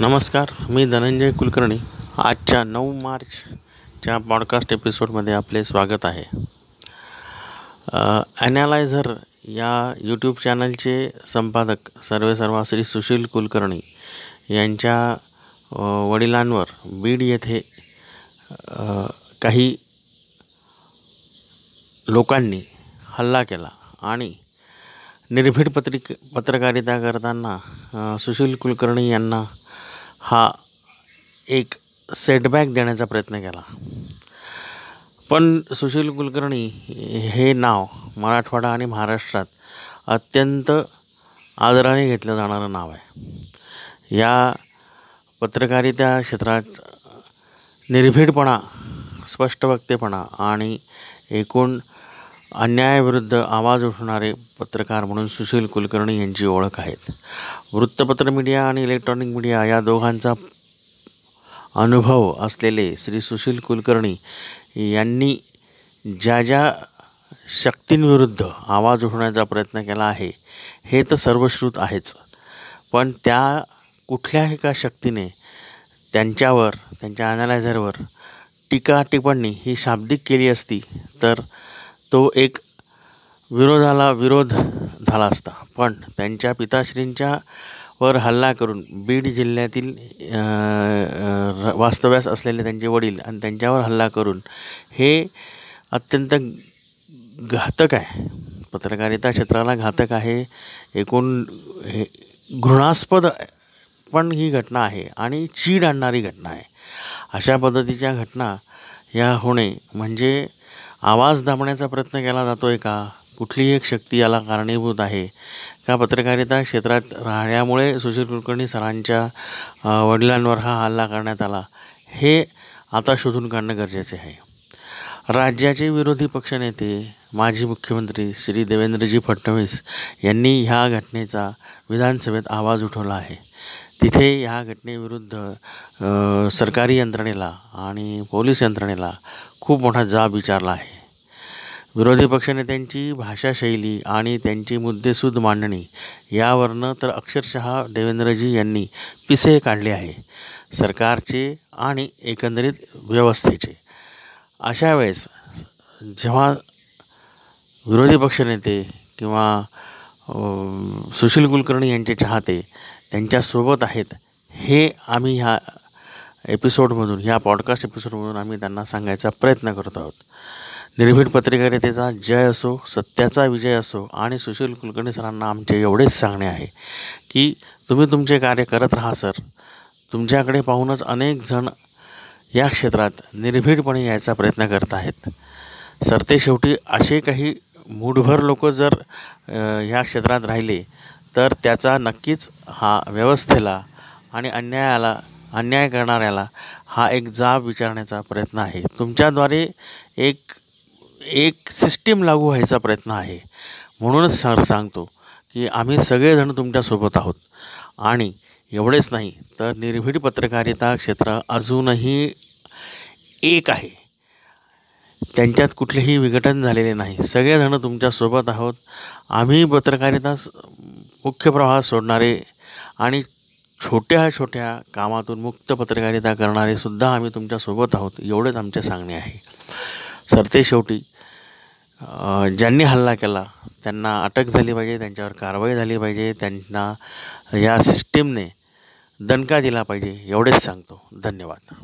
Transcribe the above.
नमस्कार मी धनंजय कुलकर्णी. आजच्या नऊ मार्चच्या पॉडकास्ट एपिसोडमध्ये आपले स्वागत आहे. ॲनालायझर या यूट्यूब चॅनलचे संपादक सर्वेसर्वा श्री सुशील कुलकर्णी यांच्या वडिलांवर बीड येथे काही लोकांनी हल्ला केला आणि निर्भीड पत्रिक पत्रकारिता करताना सुशील कुलकर्णी यांना हा एक सेटबॅक देण्याचा प्रयत्न केला. पण सुशील कुलकर्णी हे नाव मराठवाडा आणि महाराष्ट्रात अत्यंत आदराने घेतलं जाणारं नाव आहे. या पत्रकारिता क्षेत्रात निर्भीडपणा स्पष्ट वक्तेपणा आणि एकूण अन्यायाविरुद्ध आवाज उठवणारे पत्रकार म्हणून सुशील कुलकर्णी यांची ओळख आहेत. वृत्तपत्र मीडिया आणि इलेक्ट्रॉनिक मीडिया या दोघांचा अनुभव असलेले श्री सुशील कुलकर्णी यांनी ज्या ज्या शक्तींविरुद्ध आवाज उठवण्याचा प्रयत्न केला आहे हे तर सर्वश्रुत आहेच. पण त्या कुठल्या एका शक्तीने त्यांच्यावर त्यांच्या ॲनालायझरवर टीका टिप्पणी ही शाब्दिक केली असती तर तो एक विरोधाला विरोध झाला असता. पण त्यांच्या पिताश्रींच्या वर हल्ला करून बीड जिल्ह्यातील वास्तव्यास असलेले त्यांचे वडील आणि त्यांच्यावर हल्ला करून हे अत्यंत घातक आहे. पत्रकारिता क्षेत्राला घातक आहे. एकूण हे घृणास्पद पण ही घटना आहे आणि चीड आणणारी घटना आहे. अशा पद्धतीच्या घटना या होणे म्हणजे आवाज दाबण्याचा प्रयत्न केला जातो आहे का? कुठलीही एक शक्ती याला कारणीभूत आहे. का पत्रकारिता क्षेत्रात राहण्यामुळे सुशील कुलकर्णी सरांच्या वडिलांवर हा हल्ला करण्यात आला. हे आता शोधून काढणं गरजेचे आहे. राज्याचे विरोधी पक्षनेते माजी मुख्यमंत्री श्री देवेंद्रजी फडणवीस यांनी ह्या घटनेचा विधानसभेत आवाज उठवला आहे. तिथे ह्या घटनेविरुद्ध सरकारी यंत्रणेला आणि पोलीस यंत्रणेला खूप मोठा जाब विचारला आहे. विरोधी पक्षनेत्यांची भाषाशैली आणि त्यांची मुद्देसूद मांडणी यावरनं तर अक्षरशः देवेंद्रजी यांनी पिसे काढले आहे. सरकारचे आणि एकंदरीत व्यवस्थेचे. अशा वेळेस जेव्हा विरोधी पक्षनेते किंवा सुशील कुलकर्णी यांचे चाहते त्यांच्यासोबत आहेत हे आम्ही ह्या एपिसोडमधून ह्या पॉडकास्ट एपिसोडमधून आम्ही त्यांना सांगायचा प्रयत्न करत आहोत. निर्भीड पत्रकारितेचा जय असो सत्याचा विजय असो आणि सुशील कुलकर्णी सरांना आमचे एवढेच सांगणे आहे की तुम्ही तुमचे कार्य करत राहा सर. तुमच्याकडे पाहूनच अनेक जण या क्षेत्रात निर्भीडपणे यायचा प्रयत्न करत आहेत. सर ते शेवटी असे काही मूठभर लोक जर ह्या क्षेत्रात राहिले तर त्याचा नक्कीच हा व्यवस्थेला आणि अन्यायाला अन्याय करणाऱ्याला हा एक जाब विचारण्याचा प्रयत्न आहे. तुमच्याद्वारे एक एक सिस्टीम लागू व्हायचा प्रयत्न आहे. म्हणूनच सर सांगतो की आम्ही सगळेजण तुमच्यासोबत आहोत. आणि एवढेच नाही तर निर्भीड पत्रकारिता क्षेत्र अजूनही एक आहे. त्यांच्यात कुठलेही विघटन झालेले नाही. सगळेजण तुमच्यासोबत आहोत. आम्ही पत्रकारिता मुख्य प्रवाहात सोडणारे आणि छोट्या छोट्या कामातून मुक्त पत्रकारिता करणारे सुद्धा आम्ही तुमच्यासोबत आहोत एवढंच आमचे सांगणे आहे. सरते शेवटी ज्यांनी हल्ला केला त्यांना अटक झाली पाहिजे त्यांच्यावर कारवाई झाली पाहिजे त्यांना या सिस्टीमने दणका दिला पाहिजे एवढेच सांगतो. धन्यवाद.